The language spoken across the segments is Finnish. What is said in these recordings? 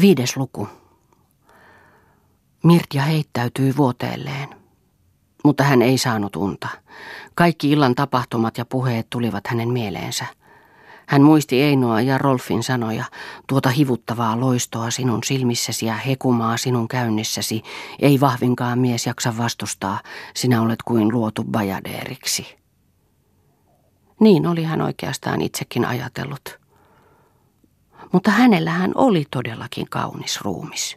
Viides luku. Mirtja heittäytyi vuoteelleen, mutta hän ei saanut unta. Kaikki illan tapahtumat ja puheet tulivat hänen mieleensä. Hän muisti Einoa ja Rolfin sanoja, tuota hivuttavaa loistoa sinun silmissäsi ja hekumaa sinun käynnissäsi, ei vahvinkaan mies jaksa vastustaa, sinä olet kuin luotu bajadeeriksi. Niin oli hän oikeastaan itsekin ajatellut mutta hänellä hän oli todellakin kaunis ruumis.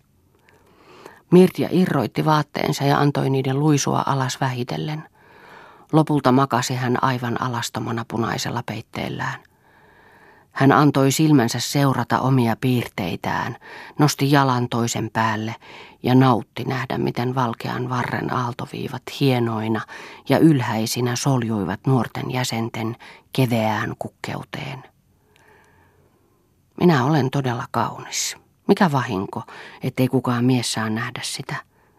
Mirtia irroitti vaatteensa ja antoi niiden luisua alas vähitellen. Lopulta makasi hän aivan alastomana punaisella peitteellään. Hän antoi silmänsä seurata omia piirteitään, nosti jalan toisen päälle ja nautti nähdä, miten valkean varren aaltoviivat hienoina ja ylhäisinä soljuivat nuorten jäsenten keveään kukkeuteen. Minä olen todella kaunis. Mikä vahinko, ettei kukaan mies saa nähdä sitä,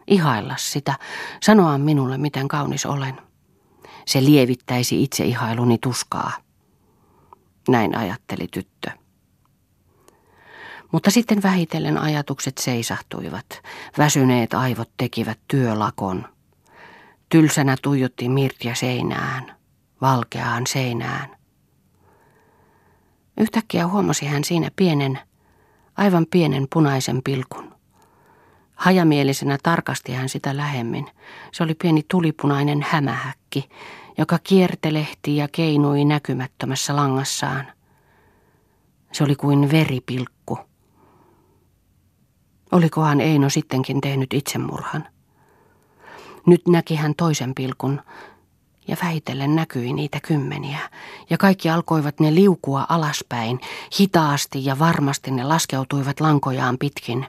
ihailla sitä, sanoa minulle, miten kaunis olen. Se lievittäisi itse ihailuni tuskaa. Näin ajatteli tyttö. Mutta sitten vähitellen ajatukset seisahtuivat. Väsyneet aivot tekivät työlakon. Tylsänä tuijotti Mirtja seinään, valkeaan seinään. Yhtäkkiä huomasi hän siinä pienen, aivan pienen punaisen pilkun. Hajamielisenä tarkasti hän sitä lähemmin. Se oli pieni tulipunainen hämähäkki, joka kiertelehti ja keinui näkymättömässä langassaan. Se oli kuin veripilkku. Olikohan Eino sittenkin tehnyt itsemurhan? Nyt näki hän toisen pilkun, ja väitellen näkyi niitä kymmeniä, ja kaikki alkoivat ne liukua alaspäin, hitaasti ja varmasti ne laskeutuivat lankojaan pitkin.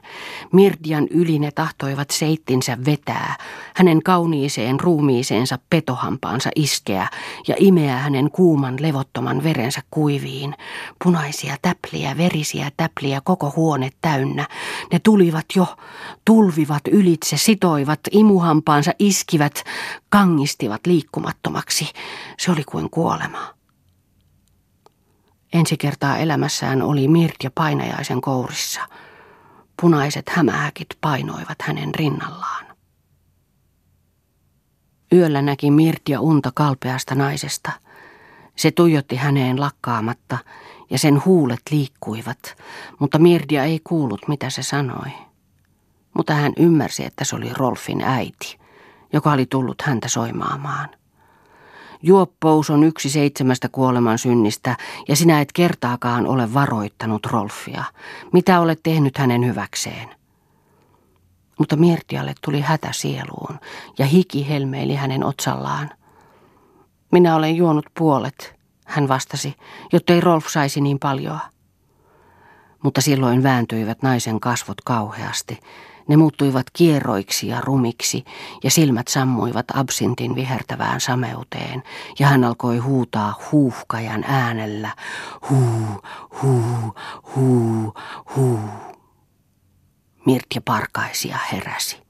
Mirdian yli ne tahtoivat seittinsä vetää, hänen kauniiseen ruumiiseensa petohampaansa iskeä ja imeä hänen kuuman levottoman verensä kuiviin. Punaisia täpliä, verisiä täpliä, koko huone täynnä. Ne tulivat jo, tulvivat ylitse, sitoivat, imuhampaansa iskivät, kangistivat liikkumattomaksi. Se oli kuin kuolema. Ensi kertaa elämässään oli Mirtja painajaisen kourissa. Punaiset hämähäkit painoivat hänen rinnallaan. Yöllä näki Mirtja unta kalpeasta naisesta. Se tuijotti häneen lakkaamatta ja sen huulet liikkuivat, mutta Mirdia ei kuullut mitä se sanoi. Mutta hän ymmärsi, että se oli Rolfin äiti, joka oli tullut häntä soimaamaan. Juoppous on yksi seitsemästä kuoleman synnistä, ja sinä et kertaakaan ole varoittanut Rolfia. Mitä olet tehnyt hänen hyväkseen? Mutta Mirtialle tuli hätä sieluun, ja hiki helmeili hänen otsallaan. Minä olen juonut puolet, hän vastasi, jottei Rolf saisi niin paljon. Mutta silloin vääntyivät naisen kasvot kauheasti, ne muuttuivat kierroiksi ja rumiksi, ja silmät sammuivat absintin vihertävään sameuteen, ja hän alkoi huutaa huuhkajan äänellä, huu, huu, huu, huu. Mirtja parkaisi ja heräsi.